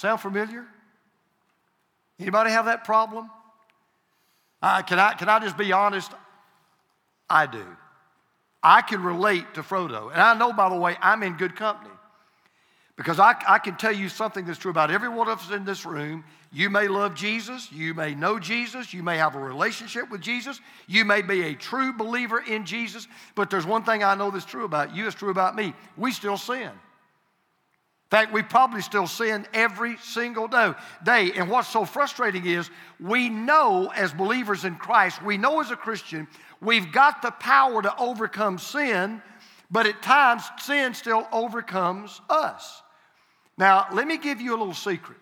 Sound familiar? Anybody have that problem? Uh, can, I, can I just be honest? I do. I can relate to Frodo. And I know, by the way, I'm in good company. Because I, I can tell you something that's true about every one of us in this room. You may love Jesus, you may know Jesus, you may have a relationship with Jesus, you may be a true believer in Jesus, but there's one thing I know that's true about you, it's true about me. We still sin. Fact, we probably still sin every single day. And what's so frustrating is we know as believers in Christ, we know as a Christian, we've got the power to overcome sin, but at times sin still overcomes us. Now, let me give you a little secret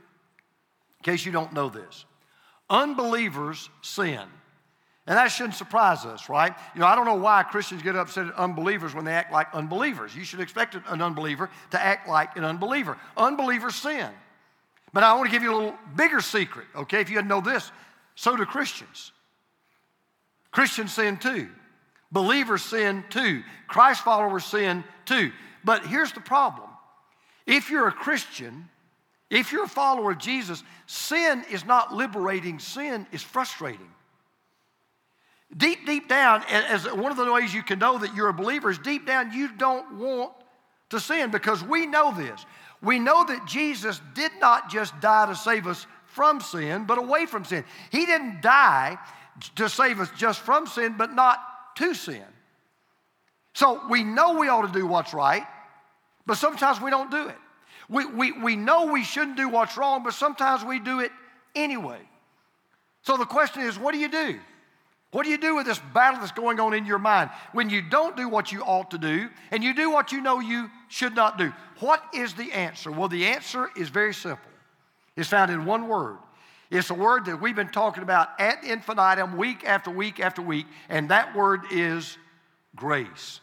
in case you don't know this. Unbelievers sin. And that shouldn't surprise us, right? You know, I don't know why Christians get upset at unbelievers when they act like unbelievers. You should expect an unbeliever to act like an unbeliever. Unbelievers sin. But I want to give you a little bigger secret, okay? If you didn't know this, so do Christians. Christians sin too. Believers sin too. Christ followers sin too. But here's the problem if you're a Christian, if you're a follower of Jesus, sin is not liberating, sin is frustrating. Deep, deep down, as one of the ways you can know that you're a believer is deep down, you don't want to sin because we know this. We know that Jesus did not just die to save us from sin, but away from sin. He didn't die to save us just from sin, but not to sin. So we know we ought to do what's right, but sometimes we don't do it. We, we, we know we shouldn't do what's wrong, but sometimes we do it anyway. So the question is what do you do? What do you do with this battle that's going on in your mind when you don't do what you ought to do and you do what you know you should not do? What is the answer? Well, the answer is very simple. It's found in one word. It's a word that we've been talking about ad infinitum week after week after week, and that word is grace.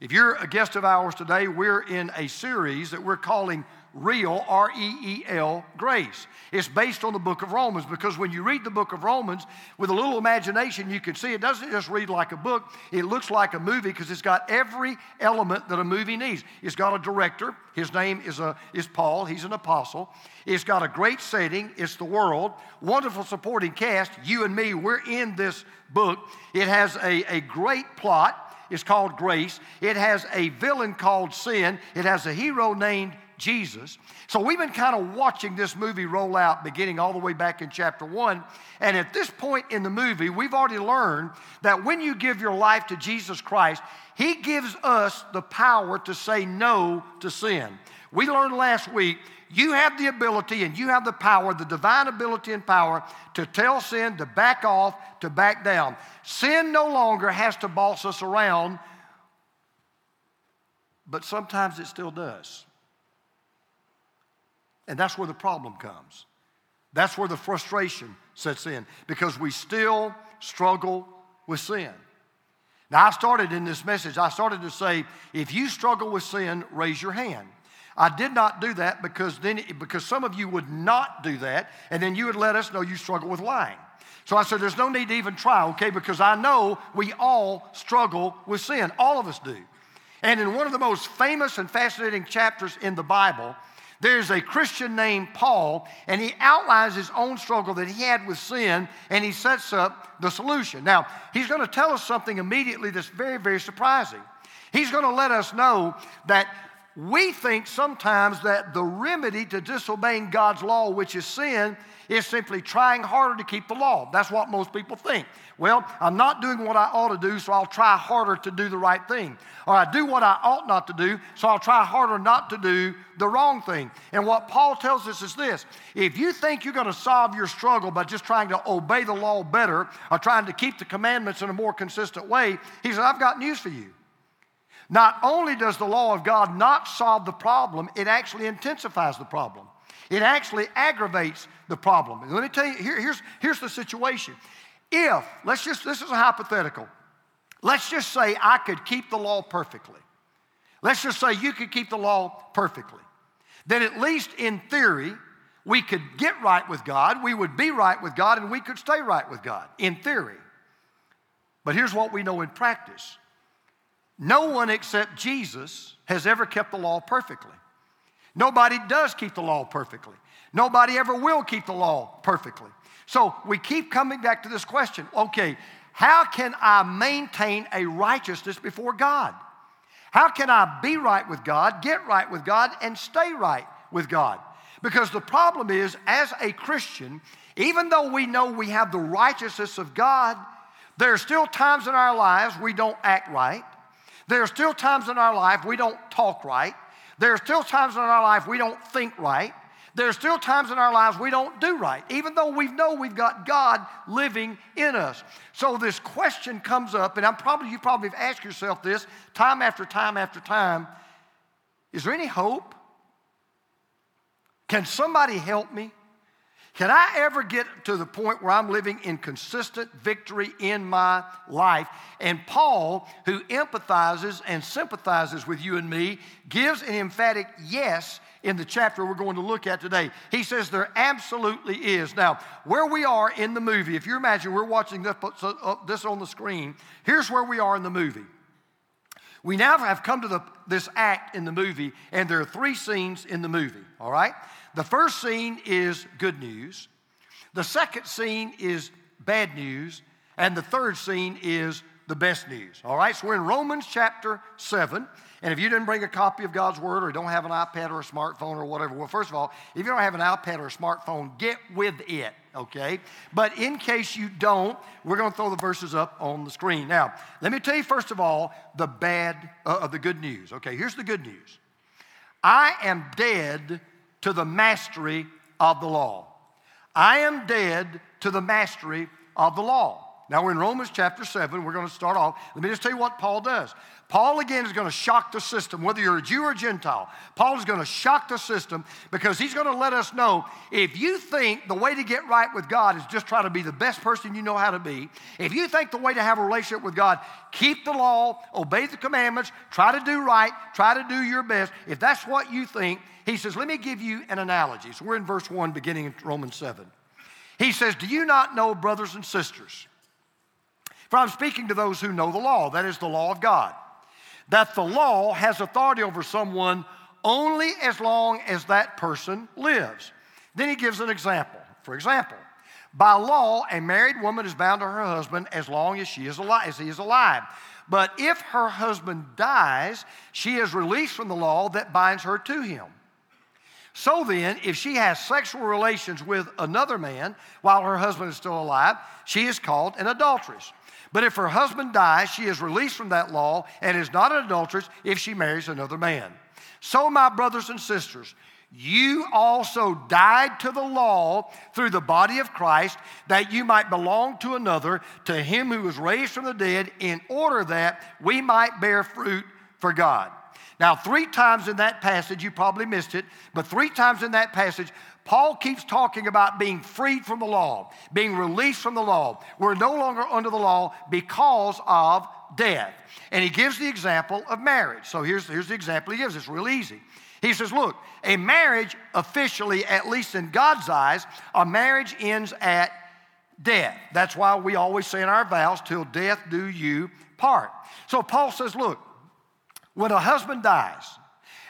If you're a guest of ours today, we're in a series that we're calling Real, R E E L, grace. It's based on the book of Romans because when you read the book of Romans with a little imagination, you can see it doesn't just read like a book, it looks like a movie because it's got every element that a movie needs. It's got a director, his name is, a, is Paul, he's an apostle. It's got a great setting, it's the world, wonderful supporting cast. You and me, we're in this book. It has a, a great plot It's called grace. It has a villain called sin. It has a hero named Jesus. So we've been kind of watching this movie roll out beginning all the way back in chapter one. And at this point in the movie, we've already learned that when you give your life to Jesus Christ, He gives us the power to say no to sin. We learned last week you have the ability and you have the power, the divine ability and power to tell sin to back off, to back down. Sin no longer has to boss us around, but sometimes it still does. And that's where the problem comes. That's where the frustration sets in because we still struggle with sin. Now, I started in this message, I started to say, if you struggle with sin, raise your hand. I did not do that because then because some of you would not do that, and then you would let us know you struggle with lying. So I said, there's no need to even try, okay, because I know we all struggle with sin. All of us do. And in one of the most famous and fascinating chapters in the Bible, there's a Christian named Paul, and he outlines his own struggle that he had with sin, and he sets up the solution. Now, he's going to tell us something immediately that's very, very surprising. He's going to let us know that we think sometimes that the remedy to disobeying God's law, which is sin, is simply trying harder to keep the law. That's what most people think. Well, I'm not doing what I ought to do, so I'll try harder to do the right thing. Or I do what I ought not to do, so I'll try harder not to do the wrong thing. And what Paul tells us is this if you think you're going to solve your struggle by just trying to obey the law better or trying to keep the commandments in a more consistent way, he said, I've got news for you. Not only does the law of God not solve the problem, it actually intensifies the problem. It actually aggravates the problem. And let me tell you, here, here's, here's the situation. If, let's just, this is a hypothetical. Let's just say I could keep the law perfectly. Let's just say you could keep the law perfectly. Then, at least in theory, we could get right with God, we would be right with God, and we could stay right with God, in theory. But here's what we know in practice no one except Jesus has ever kept the law perfectly. Nobody does keep the law perfectly. Nobody ever will keep the law perfectly. So we keep coming back to this question okay, how can I maintain a righteousness before God? How can I be right with God, get right with God, and stay right with God? Because the problem is, as a Christian, even though we know we have the righteousness of God, there are still times in our lives we don't act right. There are still times in our life we don't talk right. There are still times in our life we don't think right. There are still times in our lives we don't do right, even though we know we've got God living in us. So this question comes up, and I'm probably you probably have asked yourself this time after time after time: Is there any hope? Can somebody help me? Can I ever get to the point where I'm living in consistent victory in my life? And Paul, who empathizes and sympathizes with you and me, gives an emphatic yes in the chapter we're going to look at today. He says there absolutely is. Now, where we are in the movie, if you imagine we're watching this, uh, this on the screen, here's where we are in the movie. We now have come to the, this act in the movie, and there are three scenes in the movie, all right? The first scene is good news, the second scene is bad news, and the third scene is the best news. All right, so we're in Romans chapter 7. And if you didn't bring a copy of God's Word or don't have an iPad or a smartphone or whatever, well, first of all, if you don't have an iPad or a smartphone, get with it, okay? But in case you don't, we're going to throw the verses up on the screen. Now, let me tell you first of all the bad, uh, the good news. Okay, here's the good news I am dead to the mastery of the law. I am dead to the mastery of the law. Now we're in Romans chapter 7. We're going to start off. Let me just tell you what Paul does. Paul again is going to shock the system, whether you're a Jew or a Gentile. Paul is going to shock the system because he's going to let us know if you think the way to get right with God is just try to be the best person you know how to be, if you think the way to have a relationship with God, keep the law, obey the commandments, try to do right, try to do your best, if that's what you think, he says, let me give you an analogy. So we're in verse 1, beginning in Romans 7. He says, Do you not know, brothers and sisters? For I'm speaking to those who know the law, that is the law of God that the law has authority over someone only as long as that person lives. Then he gives an example. For example, by law, a married woman is bound to her husband as long as she is alive, as he is alive. But if her husband dies, she is released from the law that binds her to him. So then, if she has sexual relations with another man while her husband is still alive, she is called an adulteress. But if her husband dies, she is released from that law and is not an adulteress if she marries another man. So, my brothers and sisters, you also died to the law through the body of Christ that you might belong to another, to him who was raised from the dead, in order that we might bear fruit for God. Now, three times in that passage, you probably missed it, but three times in that passage, Paul keeps talking about being freed from the law, being released from the law. We're no longer under the law because of death. And he gives the example of marriage. So here's, here's the example he gives. It's real easy. He says, Look, a marriage officially, at least in God's eyes, a marriage ends at death. That's why we always say in our vows, till death do you part. So Paul says, Look, when a husband dies,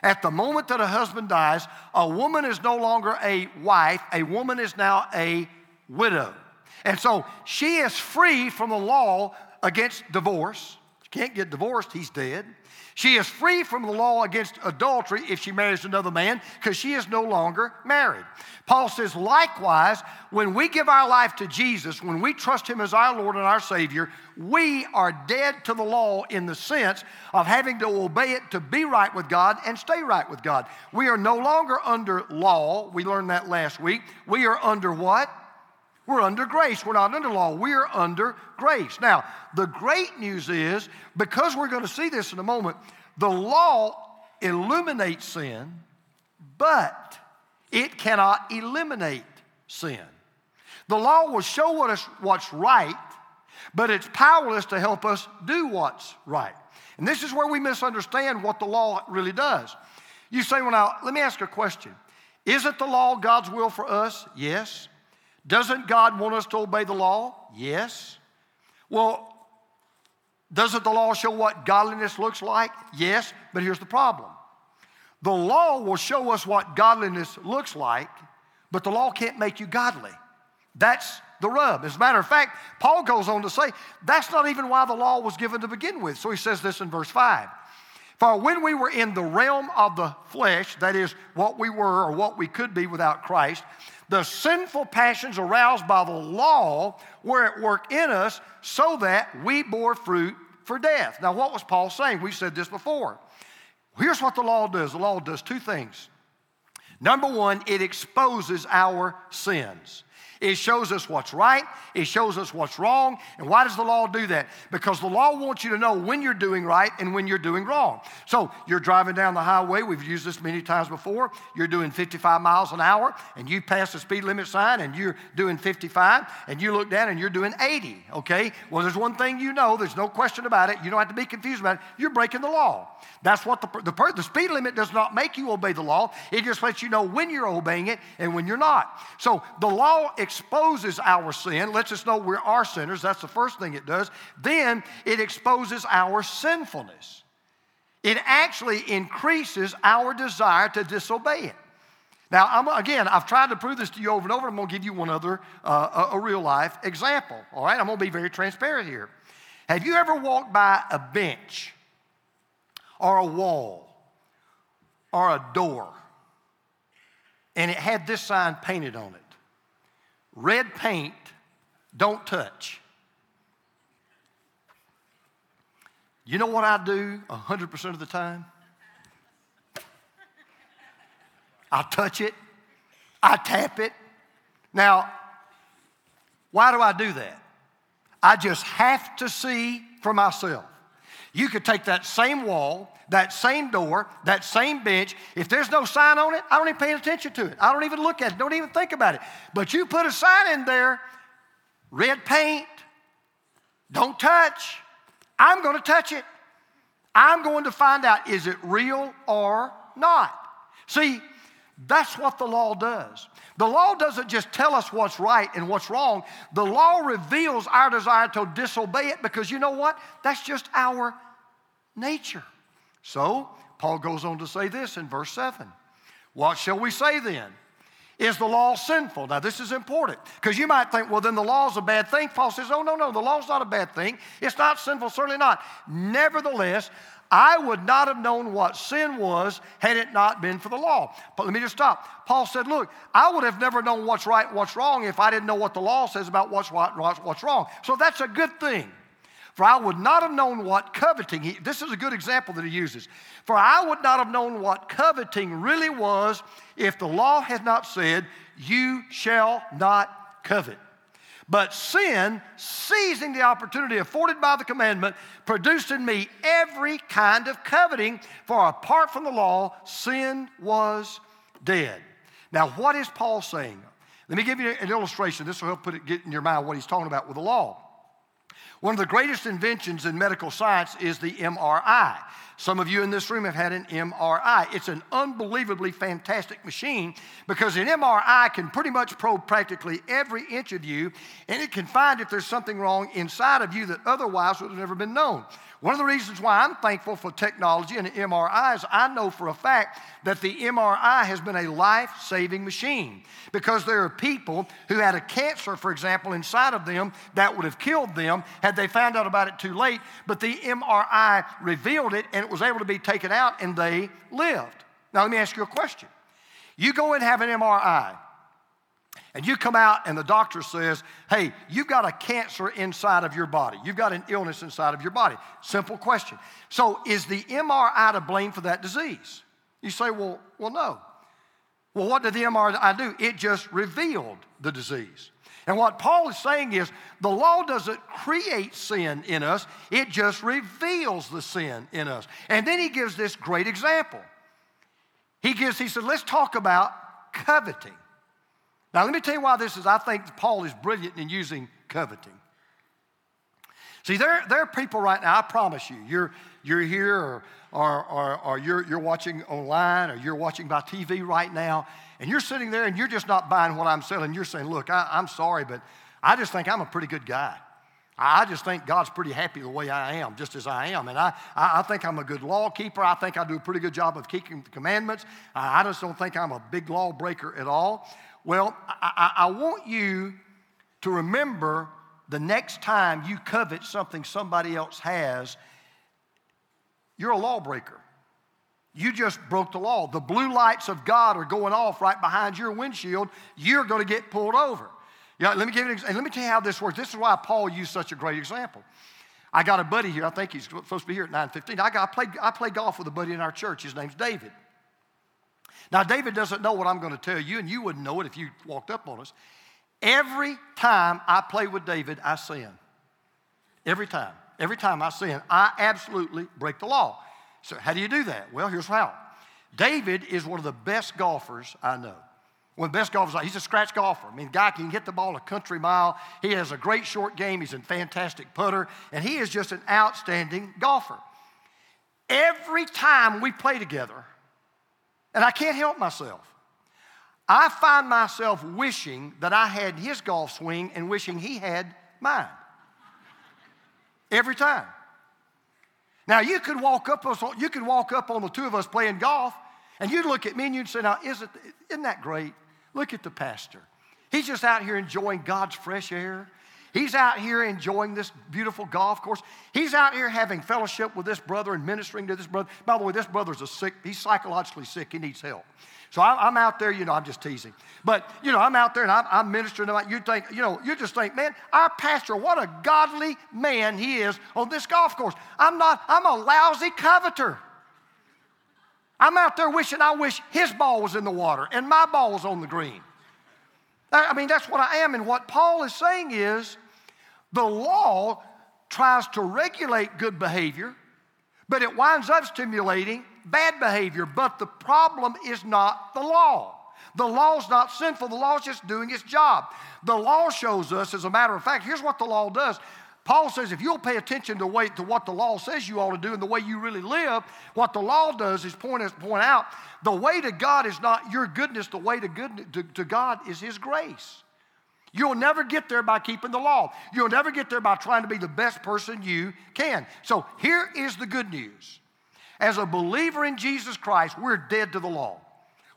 at the moment that a husband dies, a woman is no longer a wife, a woman is now a widow. And so she is free from the law against divorce. She can't get divorced, he's dead. She is free from the law against adultery if she marries another man because she is no longer married. Paul says, likewise, when we give our life to Jesus, when we trust Him as our Lord and our Savior, we are dead to the law in the sense of having to obey it to be right with God and stay right with God. We are no longer under law. We learned that last week. We are under what? We're under grace. We're not under law. We're under grace. Now, the great news is because we're going to see this in a moment, the law illuminates sin, but it cannot eliminate sin. The law will show us what's right, but it's powerless to help us do what's right. And this is where we misunderstand what the law really does. You say, well, now, let me ask a question. Is it the law God's will for us? Yes. Doesn't God want us to obey the law? Yes. Well, doesn't the law show what godliness looks like? Yes, but here's the problem The law will show us what godliness looks like, but the law can't make you godly. That's the rub. As a matter of fact, Paul goes on to say that's not even why the law was given to begin with. So he says this in verse 5. For when we were in the realm of the flesh, that is, what we were or what we could be without Christ, the sinful passions aroused by the law were at work in us so that we bore fruit for death. Now, what was Paul saying? We've said this before. Here's what the law does the law does two things. Number one, it exposes our sins. It shows us what's right, it shows us what's wrong. And why does the law do that? Because the law wants you to know when you're doing right and when you're doing wrong. So you're driving down the highway, we've used this many times before. You're doing 55 miles an hour and you pass the speed limit sign and you're doing 55 and you look down and you're doing 80, okay? Well, there's one thing you know, there's no question about it. You don't have to be confused about it. You're breaking the law. That's what the, the, the speed limit does not make you obey the law, it just lets you know when you're obeying it and when you're not. So the law exposes our sin, lets us know we are our sinners. That's the first thing it does. Then it exposes our sinfulness. It actually increases our desire to disobey it. Now, I'm, again, I've tried to prove this to you over and over. I'm going to give you one other, uh, a, a real life example. All right, I'm going to be very transparent here. Have you ever walked by a bench or a wall or a door and it had this sign painted on it? Red paint, don't touch. You know what I do 100% of the time? I touch it, I tap it. Now, why do I do that? I just have to see for myself. You could take that same wall, that same door, that same bench. If there's no sign on it, I don't even pay attention to it. I don't even look at it, don't even think about it. But you put a sign in there, red paint, don't touch. I'm going to touch it. I'm going to find out is it real or not. See, that's what the law does. The law doesn't just tell us what's right and what's wrong, the law reveals our desire to disobey it because you know what? That's just our nature. So, Paul goes on to say this in verse 7. What shall we say then? Is the law sinful? Now, this is important because you might think, well, then the law is a bad thing. Paul says, oh, no, no, the law's not a bad thing. It's not sinful, certainly not. Nevertheless, I would not have known what sin was had it not been for the law. But let me just stop. Paul said, Look, I would have never known what's right what's wrong if I didn't know what the law says about what's right what's wrong. So that's a good thing. For I would not have known what coveting, he, this is a good example that he uses. For I would not have known what coveting really was if the law had not said, You shall not covet. But sin, seizing the opportunity afforded by the commandment, produced in me every kind of coveting, for apart from the law, sin was dead. Now, what is Paul saying? Let me give you an illustration. This will help put it, get in your mind what he's talking about with the law. One of the greatest inventions in medical science is the MRI. Some of you in this room have had an MRI. It's an unbelievably fantastic machine because an MRI can pretty much probe practically every inch of you and it can find if there's something wrong inside of you that otherwise would have never been known. One of the reasons why I'm thankful for technology and MRI is I know for a fact that the MRI has been a life saving machine because there are people who had a cancer, for example, inside of them that would have killed them had they found out about it too late, but the MRI revealed it and it was able to be taken out and they lived. Now, let me ask you a question. You go and have an MRI and you come out and the doctor says, hey, you've got a cancer inside of your body. You've got an illness inside of your body. Simple question. So is the MRI to blame for that disease? You say, well, well, no. Well, what did the MRI do? It just revealed the disease. And what Paul is saying is the law doesn't create sin in us, it just reveals the sin in us. And then he gives this great example. He gives, he said, let's talk about coveting. Now, let me tell you why this is. I think Paul is brilliant in using coveting. See, there, there are people right now, I promise you, you're, you're here or, or, or, or you're, you're watching online or you're watching by TV right now, and you're sitting there and you're just not buying what I'm selling. You're saying, Look, I, I'm sorry, but I just think I'm a pretty good guy. I just think God's pretty happy the way I am, just as I am. And I, I, think I'm a good law keeper. I think I do a pretty good job of keeping the commandments. I just don't think I'm a big lawbreaker at all. Well, I, I want you to remember the next time you covet something somebody else has, you're a lawbreaker. You just broke the law. The blue lights of God are going off right behind your windshield. You're going to get pulled over. Let me give you an, let me tell you how this works. This is why Paul used such a great example. I got a buddy here. I think he's supposed to be here at 9:15. I, got, I, play, I play golf with a buddy in our church. His name's David. Now, David doesn't know what I'm going to tell you, and you wouldn't know it if you walked up on us. Every time I play with David, I sin. Every time. Every time I sin, I absolutely break the law. So, how do you do that? Well, here's how. David is one of the best golfers I know. One of the best golfers, he's a scratch golfer. I mean, the guy can hit the ball a country mile. He has a great short game. He's a fantastic putter, and he is just an outstanding golfer. Every time we play together, and I can't help myself, I find myself wishing that I had his golf swing and wishing he had mine. Every time. Now you could walk up, you could walk up on the two of us playing golf, and you'd look at me and you'd say, "Now, isn't isn't that great? Look at the pastor. He's just out here enjoying God's fresh air. He's out here enjoying this beautiful golf course. He's out here having fellowship with this brother and ministering to this brother. By the way, this brother's a sick, he's psychologically sick. He needs help. So I'm out there, you know, I'm just teasing. But, you know, I'm out there and I'm, I'm ministering you think, you know, you just think, man, our pastor, what a godly man he is on this golf course. I'm not, I'm a lousy coveter. I'm out there wishing I wish his ball was in the water and my ball was on the green. I mean, that's what I am. And what Paul is saying is the law tries to regulate good behavior, but it winds up stimulating bad behavior, but the problem is not the law. The law's not sinful, the law's just doing its job. The law shows us, as a matter of fact, here's what the law does. Paul says if you'll pay attention to, way, to what the law says you ought to do and the way you really live, what the law does is point, out the way to God is not your goodness, the way to, to, to God is His grace. You'll never get there by keeping the law. You'll never get there by trying to be the best person you can. So here is the good news as a believer in Jesus Christ, we're dead to the law.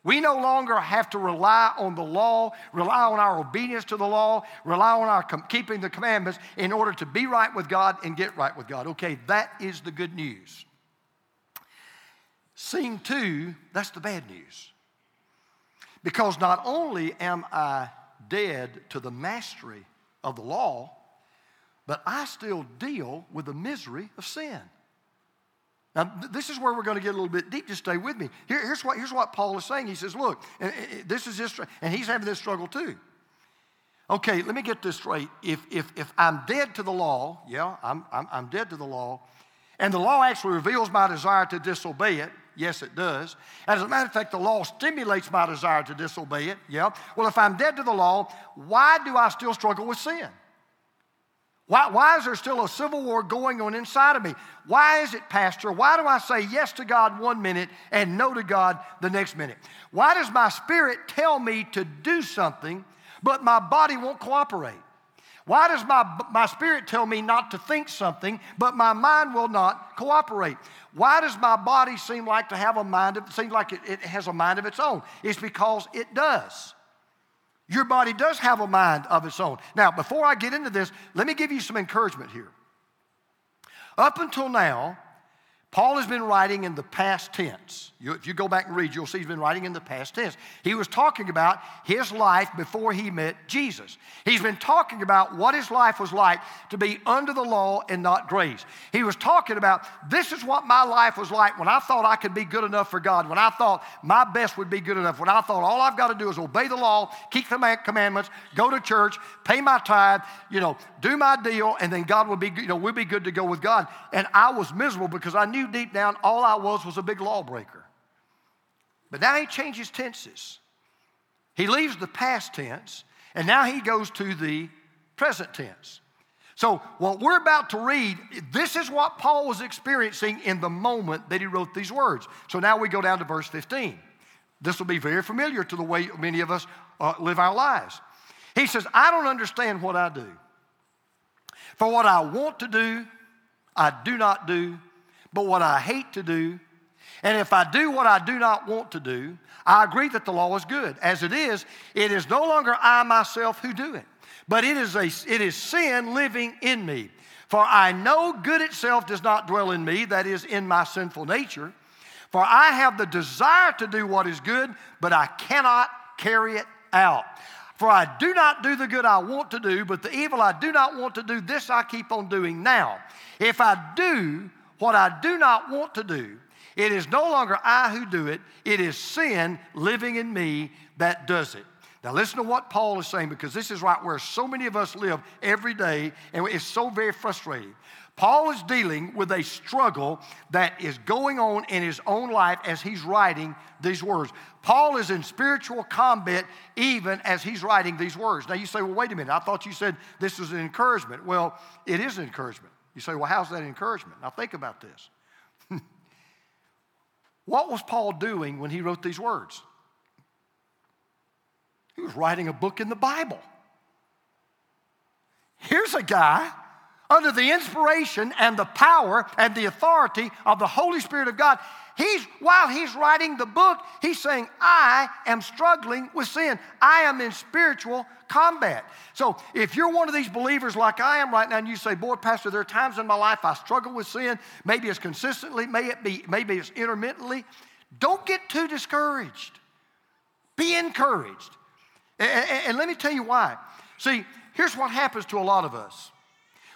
We no longer have to rely on the law, rely on our obedience to the law, rely on our com- keeping the commandments in order to be right with God and get right with God. Okay, that is the good news. Scene two, that's the bad news. Because not only am I dead to the mastery of the law, but I still deal with the misery of sin. Now, this is where we're going to get a little bit deep. Just stay with me. Here, here's, what, here's what Paul is saying. He says, Look, and, and this is his, and he's having this struggle too. Okay, let me get this straight. If, if, if I'm dead to the law, yeah, I'm, I'm, I'm dead to the law, and the law actually reveals my desire to disobey it, yes, it does. As a matter of fact, the law stimulates my desire to disobey it, yeah. Well, if I'm dead to the law, why do I still struggle with sin? Why, why is there still a civil war going on inside of me? Why is it, Pastor? Why do I say yes to God one minute and no to God the next minute? Why does my spirit tell me to do something, but my body won't cooperate? Why does my, my spirit tell me not to think something, but my mind will not cooperate? Why does my body seem like to have a mind, of, seem like it, it has a mind of its own? It's because it does. Your body does have a mind of its own. Now, before I get into this, let me give you some encouragement here. Up until now, Paul has been writing in the past tense. You, if you go back and read, you'll see he's been writing in the past tense. He was talking about his life before he met Jesus. He's been talking about what his life was like to be under the law and not grace. He was talking about this is what my life was like when I thought I could be good enough for God, when I thought my best would be good enough, when I thought all I've got to do is obey the law, keep the commandments, go to church, pay my tithe, you know, do my deal, and then God will be, you know, we'll be good to go with God. And I was miserable because I knew knew deep down all I was was a big lawbreaker. But now he changes tenses. He leaves the past tense and now he goes to the present tense. So, what we're about to read, this is what Paul was experiencing in the moment that he wrote these words. So, now we go down to verse 15. This will be very familiar to the way many of us uh, live our lives. He says, I don't understand what I do. For what I want to do, I do not do, but what I hate to do, and if I do what I do not want to do, I agree that the law is good. As it is, it is no longer I myself who do it, but it is, a, it is sin living in me. For I know good itself does not dwell in me, that is, in my sinful nature. For I have the desire to do what is good, but I cannot carry it out. For I do not do the good I want to do, but the evil I do not want to do, this I keep on doing now. If I do what I do not want to do, it is no longer I who do it, it is sin living in me that does it. Now, listen to what Paul is saying because this is right where so many of us live every day, and it's so very frustrating. Paul is dealing with a struggle that is going on in his own life as he's writing these words. Paul is in spiritual combat even as he's writing these words. Now you say, well, wait a minute, I thought you said this was an encouragement. Well, it is an encouragement. You say, well, how's that encouragement? Now think about this. what was Paul doing when he wrote these words? He was writing a book in the Bible. Here's a guy under the inspiration and the power and the authority of the Holy Spirit of God. He's, while he's writing the book, he's saying, I am struggling with sin. I am in spiritual combat. So if you're one of these believers like I am right now, and you say, Boy, Pastor, there are times in my life I struggle with sin, maybe it's consistently, may it be, maybe it's intermittently, don't get too discouraged. Be encouraged. And, and let me tell you why. See, here's what happens to a lot of us.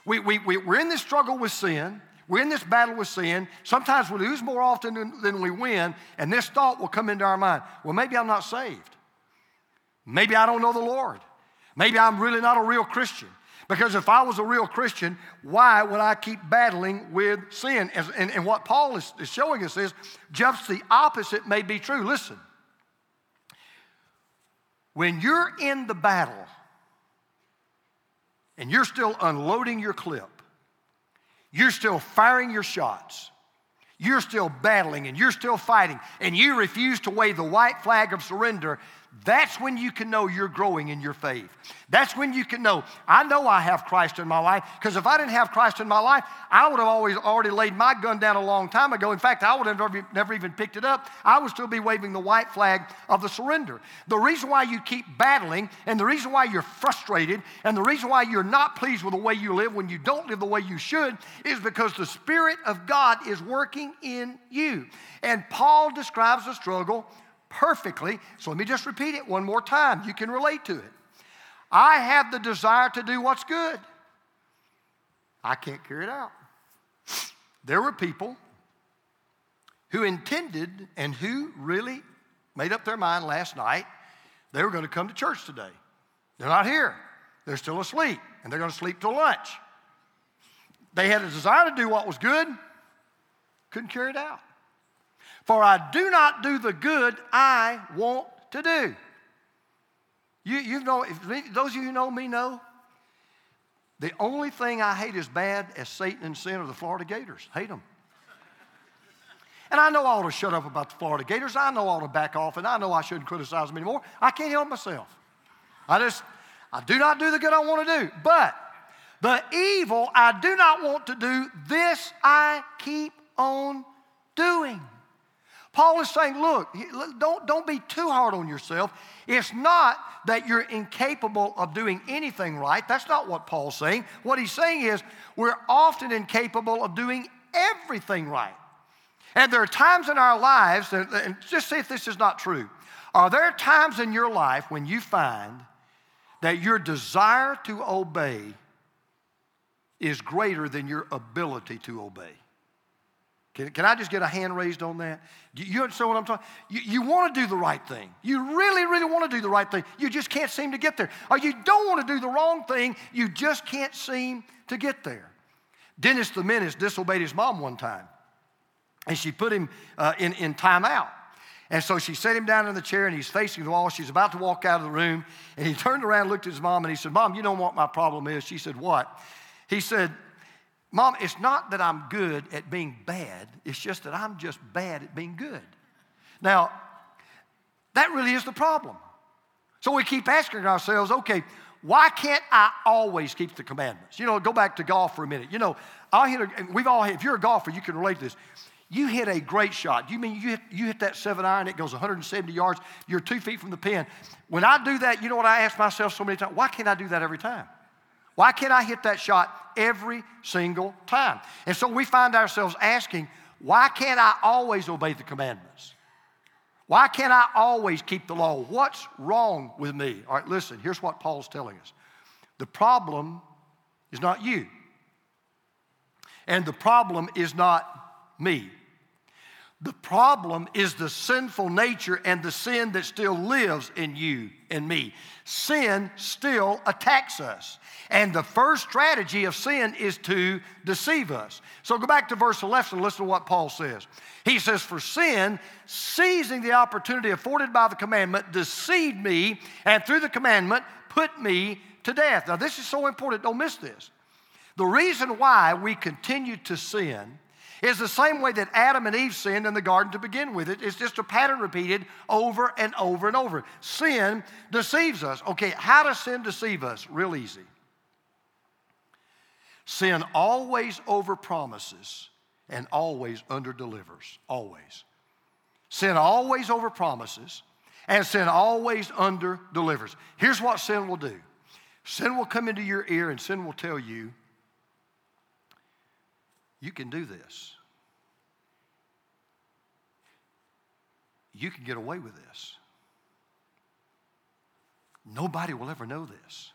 We, we, we, we're in this struggle with sin. We're in this battle with sin. Sometimes we lose more often than, than, we win, and this thought will come into our mind well, maybe I'm not saved. Maybe I don't know the Lord. Maybe I'm really not a real Christian. Because if I was a real Christian, why would I keep battling with sin? And, and what Paul is, is showing us is just the opposite may be true. Listen, when you're in the battle and you're still unloading your clip, you're still firing your shots, you're still battling and you're still fighting, and you refuse to wave the white flag of surrender, that's when you can know you're growing in your faith. That's when you can know, I know I have Christ in my life, because if I didn't have Christ in my life, I would have always already laid my gun down a long time ago. In fact, I would have never, never even picked it up. I would still be waving the white flag of the surrender. The reason why you keep battling, and the reason why you're frustrated, and the reason why you're not pleased with the way you live when you don't live the way you should, is because the Spirit of God is working in you. And Paul describes the struggle perfectly. So let me just repeat it one more time. You can relate to it. I have the desire to do what's good. I can't carry it out. There were people who intended and who really made up their mind last night they were going to come to church today. They're not here. They're still asleep, and they're going to sleep till lunch. They had a desire to do what was good, couldn't carry it out. For I do not do the good I want to do. You, you know, those of you who know me know, the only thing I hate as bad as Satan and sin are the Florida Gators. Hate them. And I know I ought to shut up about the Florida Gators. I know I ought to back off, and I know I shouldn't criticize them anymore. I can't help myself. I just, I do not do the good I want to do. But the evil I do not want to do, this I keep on doing. Paul is saying, look, don't, don't be too hard on yourself. It's not that you're incapable of doing anything right. That's not what Paul's saying. What he's saying is we're often incapable of doing everything right. And there are times in our lives, and just see if this is not true. Are there times in your life when you find that your desire to obey is greater than your ability to obey? Can, can I just get a hand raised on that? You understand what I'm talking? You, you want to do the right thing. You really, really want to do the right thing. You just can't seem to get there. Or you don't want to do the wrong thing. You just can't seem to get there. Dennis the Menace disobeyed his mom one time, and she put him uh, in, in timeout. And so she set him down in the chair, and he's facing the wall. She's about to walk out of the room, and he turned around, looked at his mom, and he said, Mom, you know what my problem is? She said, What? He said, Mom, it's not that I'm good at being bad, it's just that I'm just bad at being good. Now, that really is the problem. So we keep asking ourselves, okay, why can't I always keep the commandments? You know, go back to golf for a minute. You know, I'll hit a, we've all hit, if you're a golfer, you can relate to this. You hit a great shot. You mean you hit, you hit that seven iron, it goes 170 yards, you're two feet from the pin. When I do that, you know what I ask myself so many times? Why can't I do that every time? Why can't I hit that shot every single time? And so we find ourselves asking, why can't I always obey the commandments? Why can't I always keep the law? What's wrong with me? All right, listen, here's what Paul's telling us the problem is not you, and the problem is not me. The problem is the sinful nature and the sin that still lives in you and me. Sin still attacks us. And the first strategy of sin is to deceive us. So go back to verse 11 and listen to what Paul says. He says, For sin, seizing the opportunity afforded by the commandment, deceived me, and through the commandment, put me to death. Now, this is so important, don't miss this. The reason why we continue to sin is the same way that Adam and Eve sinned in the garden to begin with. It, it's just a pattern repeated over and over and over. Sin deceives us. Okay, how does sin deceive us? Real easy. Sin always overpromises and always underdelivers. Always. Sin always overpromises and sin always underdelivers. Here's what sin will do sin will come into your ear and sin will tell you, you can do this. You can get away with this. Nobody will ever know this.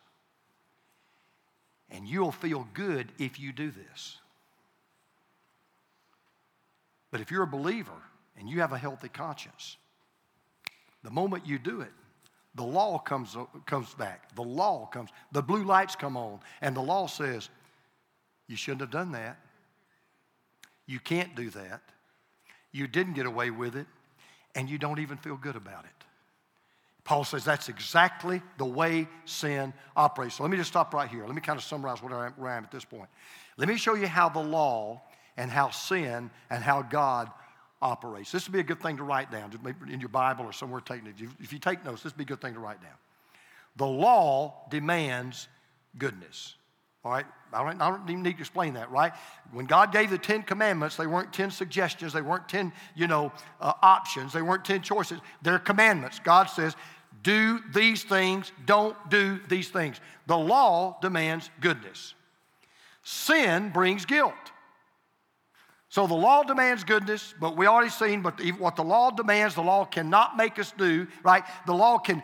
And you'll feel good if you do this. But if you're a believer and you have a healthy conscience, the moment you do it, the law comes, comes back. The law comes, the blue lights come on, and the law says, You shouldn't have done that. You can't do that. You didn't get away with it, and you don't even feel good about it. Paul says that's exactly the way sin operates. So let me just stop right here. Let me kind of summarize where I am, at this point. Let me show you how the law and how sin and how God operates. This would be a good thing to write down in your Bible or somewhere taking it. If you take notes, this would be a good thing to write down. The law demands goodness. All right? I don't, I don't, even need to explain that, right? When God gave the Ten Commandments, they weren't ten suggestions, they weren't ten, you know, uh, options, they weren't ten choices. They're commandments. God says, do these things, don't do these things. The law demands goodness. Sin brings guilt. So the law demands goodness, but we already seen, but what the law demands, the law cannot make us do, right? The law can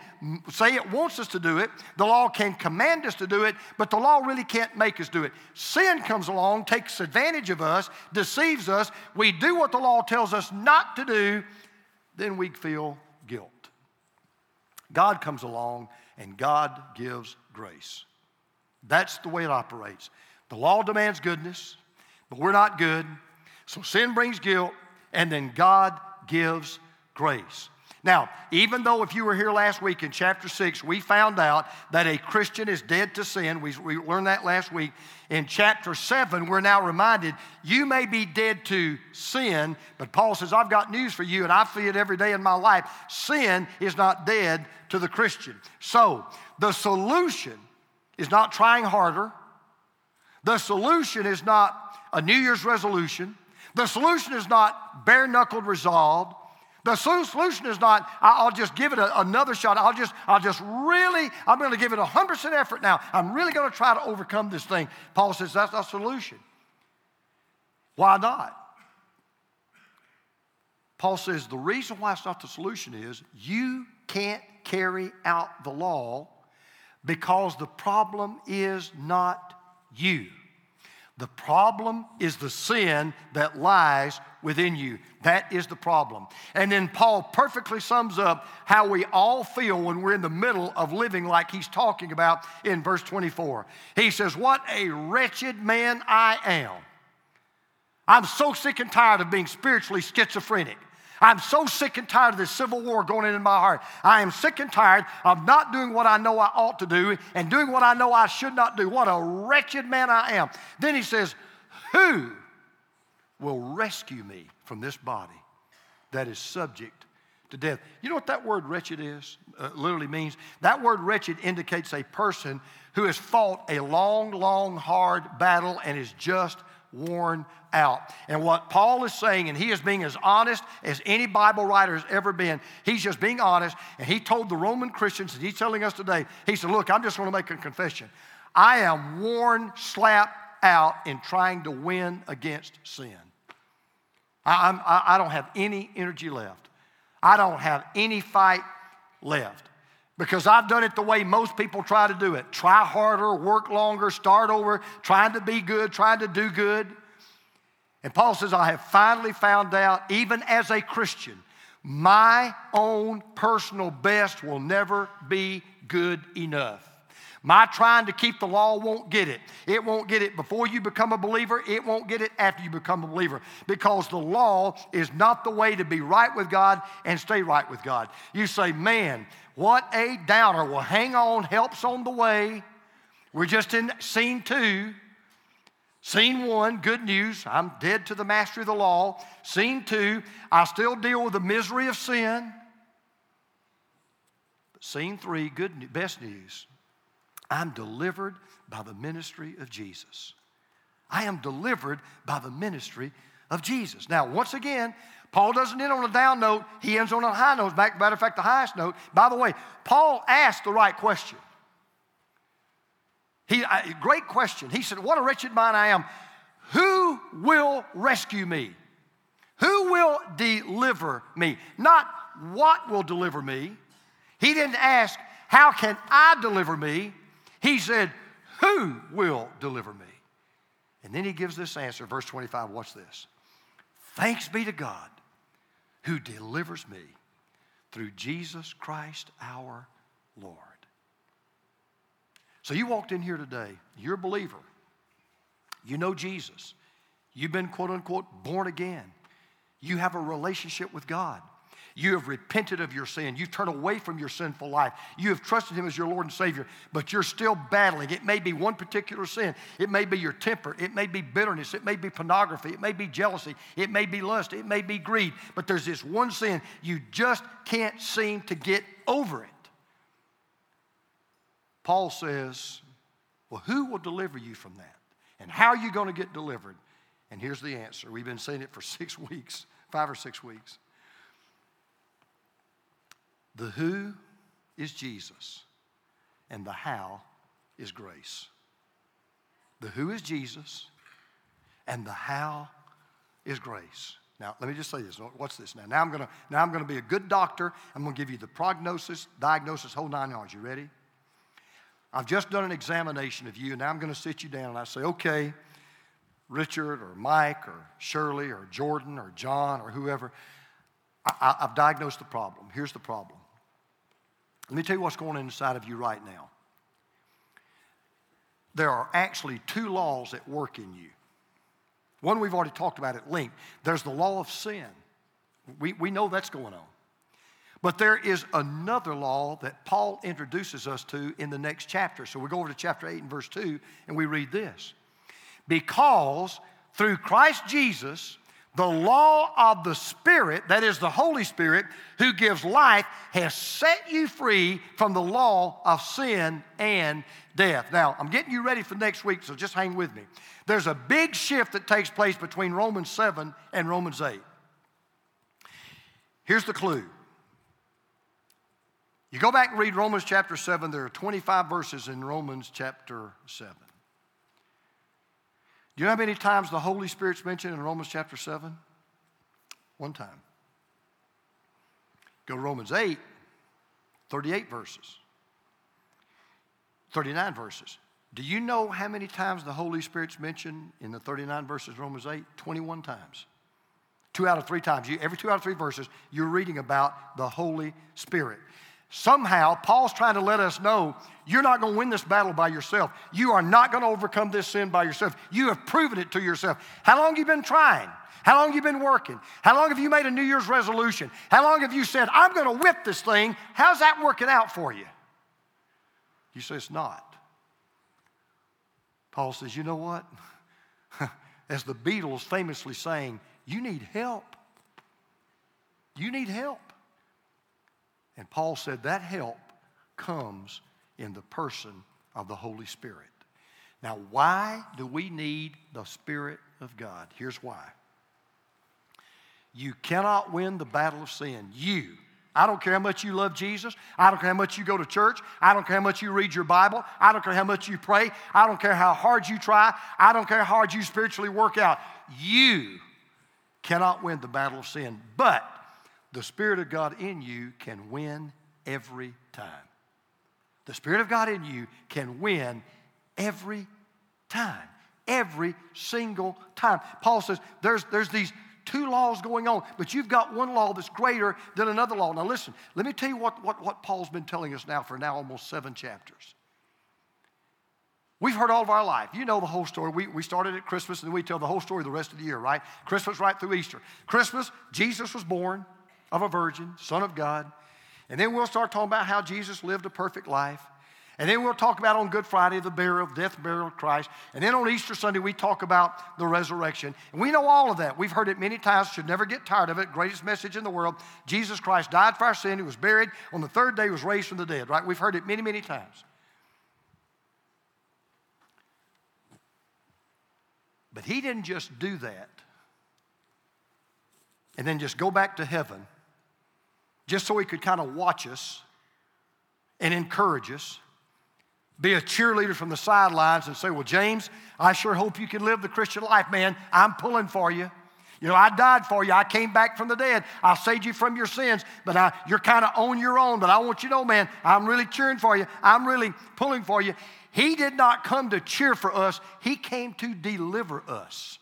say it wants us to do it, the law can command us to do it, but the law really can't make us do it. Sin comes along, takes advantage of us, deceives us. We do what the law tells us not to do, then we feel guilt. God comes along and God gives grace. That's the way it operates. The law demands goodness, but we're not good. So sin brings guilt, and then God gives grace. Now, even though if you were here last week in chapter 6, we found out that a Christian is dead to sin, we, we learned that last week. In chapter 7, we're now reminded you may be dead to sin, but Paul says, I've got news for you, and I see it every day in my life. Sin is not dead to the Christian. So, the solution is not trying harder, the solution is not a New Year's resolution. The solution is not bare knuckled resolve. The solution is not, I'll just give it a, another shot. I'll just, I'll just really, I'm going to give it 100% effort now. I'm really going to try to overcome this thing. Paul says that's a solution. Why not? Paul says the reason why it's not the solution is you can't carry out the law because the problem is not you. The problem is the sin that lies within you. That is the problem. And then Paul perfectly sums up how we all feel when we're in the middle of living like he's talking about in verse 24. He says, What a wretched man I am. I'm so sick and tired of being spiritually schizophrenic. I'm so sick and tired of this civil war going on in my heart. I am sick and tired of not doing what I know I ought to do and doing what I know I should not do. What a wretched man I am. Then he says, Who will rescue me from this body that is subject to death. You know what that word wretched is? Uh, literally means that word wretched indicates a person who has fought a long, long, hard battle and is just worn out. And what Paul is saying, and he is being as honest as any Bible writer has ever been, he's just being honest. And he told the Roman Christians, and he's telling us today, he said, Look, I'm just going to make a confession. I am worn, slap out in trying to win against sin. I, I, I don't have any energy left. I don't have any fight left because I've done it the way most people try to do it try harder, work longer, start over, trying to be good, trying to do good. And Paul says, I have finally found out, even as a Christian, my own personal best will never be good enough. My trying to keep the law won't get it. It won't get it before you become a believer. It won't get it after you become a believer because the law is not the way to be right with God and stay right with God. You say, man, what a downer. Well, hang on, help's on the way. We're just in scene two. Scene one, good news, I'm dead to the mastery of the law. Scene two, I still deal with the misery of sin. But scene three, good, best news, I'm delivered by the ministry of Jesus. I am delivered by the ministry of Jesus. Now, once again, Paul doesn't end on a down note, he ends on a high note. Matter of fact, the highest note. By the way, Paul asked the right question. He, great question. He said, What a wretched man I am. Who will rescue me? Who will deliver me? Not what will deliver me. He didn't ask, How can I deliver me? He said, Who will deliver me? And then he gives this answer, verse 25. Watch this. Thanks be to God who delivers me through Jesus Christ our Lord. So you walked in here today, you're a believer, you know Jesus, you've been quote unquote born again, you have a relationship with God. You have repented of your sin. You've turned away from your sinful life. You have trusted Him as your Lord and Savior, but you're still battling. It may be one particular sin. It may be your temper. It may be bitterness. It may be pornography. It may be jealousy. It may be lust. It may be greed. But there's this one sin you just can't seem to get over it. Paul says, Well, who will deliver you from that? And how are you going to get delivered? And here's the answer. We've been saying it for six weeks, five or six weeks. The who is Jesus, and the how is grace. The who is Jesus, and the how is grace. Now, let me just say this. What's this now? Now I'm gonna now I'm gonna be a good doctor. I'm gonna give you the prognosis, diagnosis, whole nine yards. You ready? I've just done an examination of you, and now I'm gonna sit you down and I say, okay, Richard or Mike or Shirley or Jordan or John or whoever, I, have diagnosed the problem. Here's the problem. Let me tell you what's going on inside of you right now. There are actually two laws at work in you. One we've already talked about at length. There's the law of sin. We, we know that's going on. But there is another law that Paul introduces us to in the next chapter. So we go over to chapter 8 and verse 2, and we read this. Because through Christ Jesus, the law of the Spirit, that is the Holy Spirit, who gives life, has set you free from the law of sin and death. Now, I'm getting you ready for next week, so just hang with me. There's a big shift that takes place between Romans 7 and Romans 8. Here's the clue. You go back and read Romans chapter 7, there are 25 verses in Romans chapter 7. Do you know how many times the Holy Spirit's mentioned in Romans chapter 7? One time. Go to Romans 8, 38 verses, 39 verses. Do you know how many times the Holy Spirit's mentioned in the 39 verses, Romans 8? 21 times. Two out of three times. You, every two out of three verses, you're reading about the Holy Spirit. Somehow, Paul's trying to let us know you're not going to win this battle by yourself. You are not going to overcome this sin by yourself. You have proven it to yourself. How long have you been trying? How long have you been working? How long have you made a New Year's resolution? How long have you said, I'm going to whip this thing? How's that working out for you? You say it's not. Paul says, You know what? As the Beatles famously sang, you need help. You need help. And Paul said that help comes in the person of the Holy Spirit. Now, why do we need the Spirit of God? Here's why. You cannot win the battle of sin. You. I don't care how much you love Jesus. I don't care how much you go to church. I don't care how much you read your Bible. I don't care how much you pray. I don't care how hard you try. I don't care how hard you spiritually work out. You cannot win the battle of sin. But the Spirit of God in you can win every time. The Spirit of God in you can win every time. Every single time. Paul says there's, there's these two laws going on, but you've got one law that's greater than another law. Now, listen, let me tell you what, what, what Paul's been telling us now for now almost seven chapters. We've heard all of our life. You know the whole story. We, we started at Christmas and we tell the whole story the rest of the year, right? Christmas right through Easter. Christmas, Jesus was born of a virgin, Son of God. And then we'll start talking about how Jesus lived a perfect life. And then we'll talk about on Good Friday the burial, death, burial of Christ. And then on Easter Sunday, we talk about the resurrection. And we know all of that. We've heard it many times, should never get tired of it. Greatest message in the world. Jesus Christ died for our sin. He was buried. On the third day, he was raised from the dead, right? We've heard it many, many times. But he didn't just do that and then just go back to heaven just so he could kind of watch us and encourage us be a cheerleader from the sidelines and say, Well, James, I sure hope you can live the Christian life, man. I'm pulling for you. You know, I died for you. I came back from the dead. I saved you from your sins, but I, you're kind of on your own. But I want you to know, man, I'm really cheering for you. I'm really pulling for you. He did not come to cheer for us, He came to deliver us.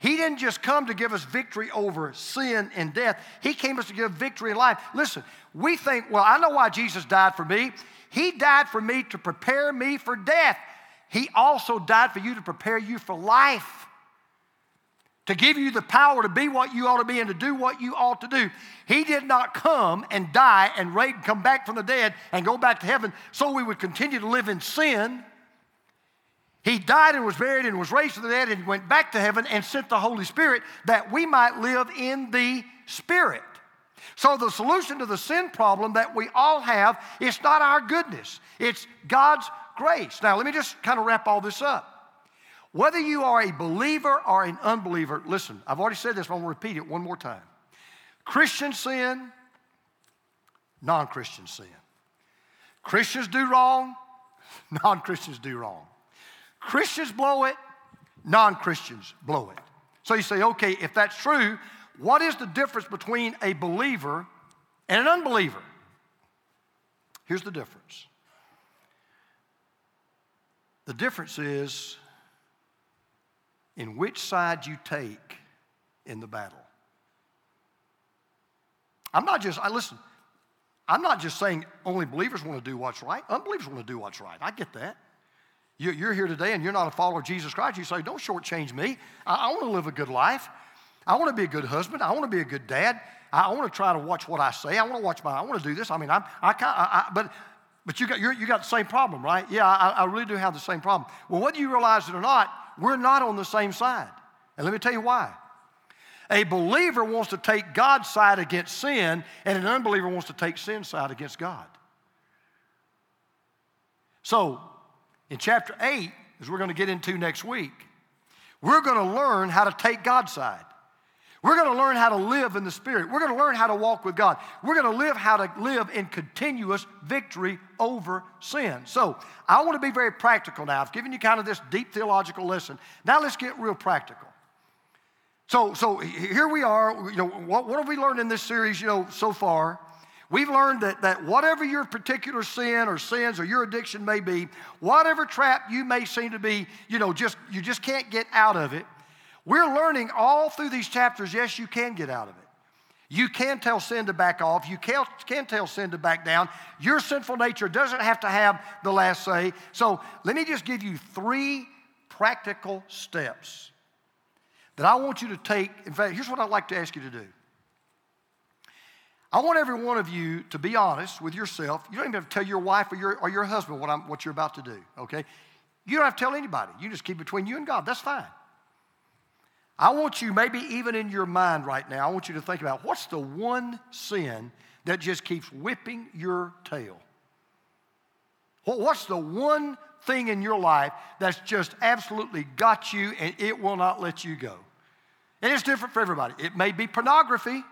He didn't just come to give us victory over sin and death, He came us to give victory in life. Listen, we think, well, I know why Jesus died for me. He died for me to prepare me for death. He also died for you to prepare you for life, to give you the power to be what you ought to be and to do what you ought to do. He did not come and die and come back from the dead and go back to heaven so we would continue to live in sin. He died and was buried and was raised from the dead and went back to heaven and sent the Holy Spirit that we might live in the Spirit. So, the solution to the sin problem that we all have is not our goodness, it's God's grace. Now, let me just kind of wrap all this up. Whether you are a believer or an unbeliever, listen, I've already said this, but I'm going to repeat it one more time. Christian sin, non Christian sin. Christians do wrong, non Christians do wrong. Christians blow it, non Christians blow it. So you say, okay, if that's true, what is the difference between a believer and an unbeliever? Here's the difference the difference is in which side you take in the battle. I'm not just, I listen, I'm not just saying only believers want to do what's right. Unbelievers want to do what's right. I get that. You're here today and you're not a follower of Jesus Christ. You say, don't shortchange me. I want to live a good life. I want to be a good husband. I want to be a good dad. I want to try to watch what I say. I want to watch my. I want to do this. I mean, I'm. I, I, I but but you got you got the same problem, right? Yeah, I, I really do have the same problem. Well, whether you realize it or not, we're not on the same side. And let me tell you why. A believer wants to take God's side against sin, and an unbeliever wants to take sin's side against God. So, in chapter 8, as we're going to get into next week, we're going to learn how to take God's side. We're going to learn how to live in the Spirit. We're going to learn how to walk with God. We're going to live how to live in continuous victory over sin. So, I want to be very practical now. I've given you kind of this deep theological lesson. Now, let's get real practical. So, so here we are. You know, what, what have we learned in this series, you know, so far? We've learned that, that whatever your particular sin or sins or your addiction may be, whatever trap you may seem to be, you know, just you just can't get out of it we're learning all through these chapters yes, you can get out of it. You can tell sin to back off. You can, can tell sin to back down. Your sinful nature doesn't have to have the last say. So let me just give you three practical steps that I want you to take. In fact, here's what I'd like to ask you to do. I want every one of you to be honest with yourself. You don't even have to tell your wife or your, or your husband what, I'm, what you're about to do, okay? You don't have to tell anybody. You just keep between you and God. That's fine. I want you, maybe even in your mind right now, I want you to think about what's the one sin that just keeps whipping your tail? What's the one thing in your life that's just absolutely got you and it will not let you go? And it's different for everybody. It may be pornography,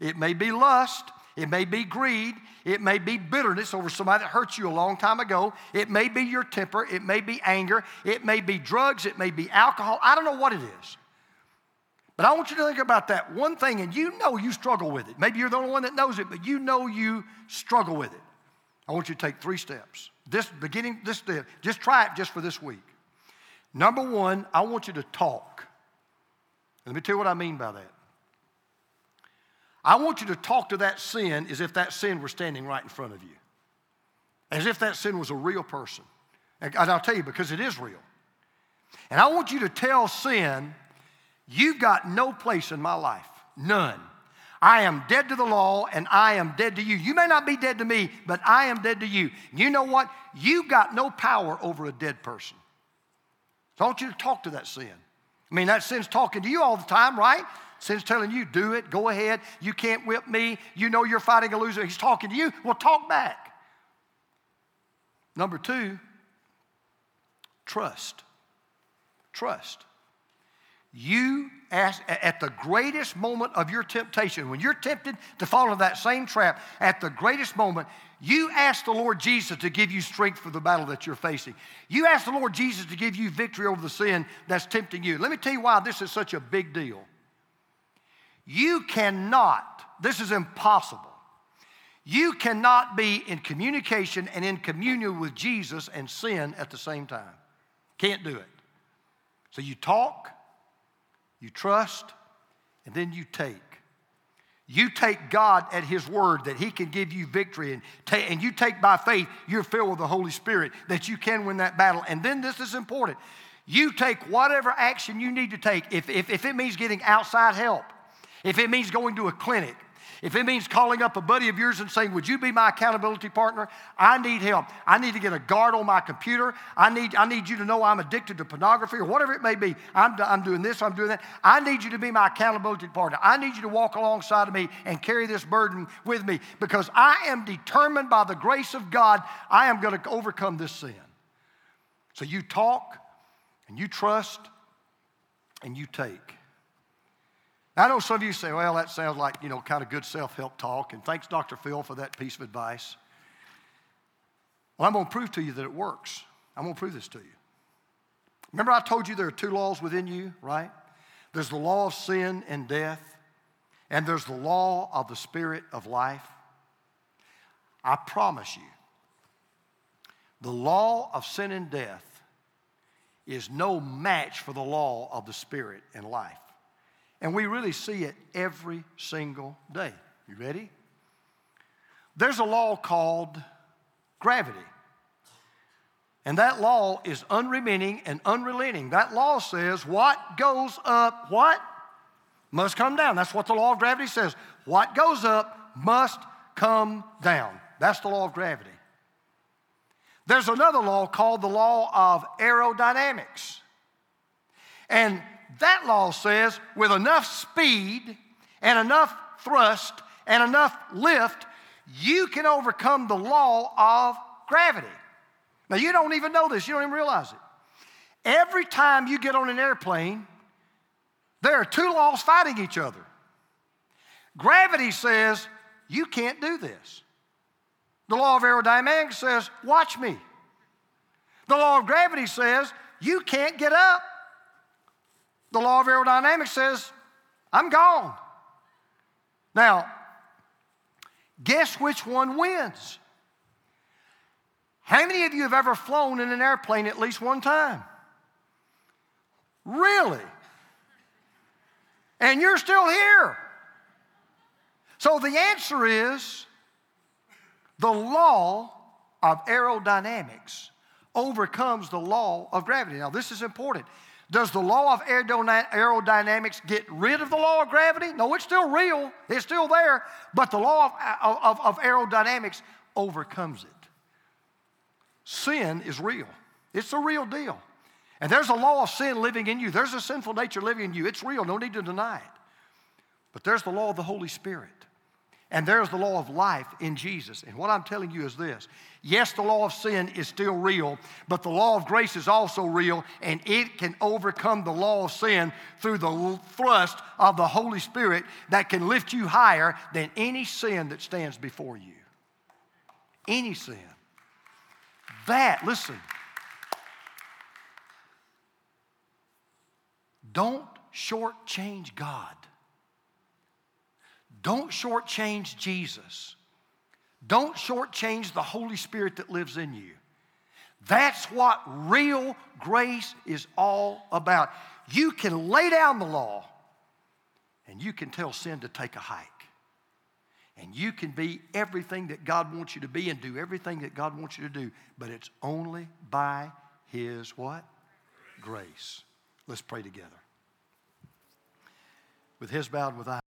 it may be lust, it may be greed. It may be bitterness over somebody that hurt you a long time ago. It may be your temper. It may be anger. It may be drugs. It may be alcohol. I don't know what it is. But I want you to think about that one thing, and you know you struggle with it. Maybe you're the only one that knows it, but you know you struggle with it. I want you to take three steps. This beginning, this step, just try it just for this week. Number one, I want you to talk. let me tell you what I mean by that. I want you to talk to that sin as if that sin were standing right in front of you, as if that sin was a real person. And I'll tell you because it is real. And I want you to tell sin, you've got no place in my life, none. I am dead to the law and I am dead to you. You may not be dead to me, but I am dead to you. You know what? You've got no power over a dead person. So I want you to talk to that sin. I mean, that sin's talking to you all the time, right? Sin's telling you, do it, go ahead. You can't whip me. You know you're fighting a loser. He's talking to you. Well, talk back. Number two, trust. Trust. You ask at the greatest moment of your temptation, when you're tempted to fall into that same trap, at the greatest moment, you ask the Lord Jesus to give you strength for the battle that you're facing. You ask the Lord Jesus to give you victory over the sin that's tempting you. Let me tell you why this is such a big deal. You cannot, this is impossible. You cannot be in communication and in communion with Jesus and sin at the same time. Can't do it. So you talk, you trust, and then you take. You take God at His word that He can give you victory, and, ta- and you take by faith, you're filled with the Holy Spirit that you can win that battle. And then this is important you take whatever action you need to take. If, if, if it means getting outside help, if it means going to a clinic, if it means calling up a buddy of yours and saying, Would you be my accountability partner? I need help. I need to get a guard on my computer. I need, I need you to know I'm addicted to pornography or whatever it may be. I'm, I'm doing this, I'm doing that. I need you to be my accountability partner. I need you to walk alongside of me and carry this burden with me because I am determined by the grace of God, I am going to overcome this sin. So you talk and you trust and you take. I know some of you say, well, that sounds like, you know, kind of good self help talk, and thanks, Dr. Phil, for that piece of advice. Well, I'm going to prove to you that it works. I'm going to prove this to you. Remember, I told you there are two laws within you, right? There's the law of sin and death, and there's the law of the spirit of life. I promise you, the law of sin and death is no match for the law of the spirit and life. And we really see it every single day. You ready? There's a law called gravity. And that law is unremitting and unrelenting. That law says what goes up, what? Must come down. That's what the law of gravity says. What goes up must come down. That's the law of gravity. There's another law called the law of aerodynamics. And that law says with enough speed and enough thrust and enough lift, you can overcome the law of gravity. Now, you don't even know this, you don't even realize it. Every time you get on an airplane, there are two laws fighting each other. Gravity says, you can't do this. The law of aerodynamics says, watch me. The law of gravity says, you can't get up. The law of aerodynamics says, I'm gone. Now, guess which one wins? How many of you have ever flown in an airplane at least one time? Really? And you're still here. So the answer is the law of aerodynamics overcomes the law of gravity. Now, this is important. Does the law of aerodynamics get rid of the law of gravity? No, it's still real, it's still there, but the law of, of, of aerodynamics overcomes it. Sin is real, it's a real deal. And there's a law of sin living in you, there's a sinful nature living in you. It's real, no need to deny it. But there's the law of the Holy Spirit. And there's the law of life in Jesus. And what I'm telling you is this yes, the law of sin is still real, but the law of grace is also real, and it can overcome the law of sin through the thrust of the Holy Spirit that can lift you higher than any sin that stands before you. Any sin. That, listen, don't shortchange God. Don't shortchange Jesus. Don't shortchange the Holy Spirit that lives in you. That's what real grace is all about. You can lay down the law and you can tell sin to take a hike. And you can be everything that God wants you to be and do everything that God wants you to do, but it's only by His what? Grace. Let's pray together. With His bowed with eyes.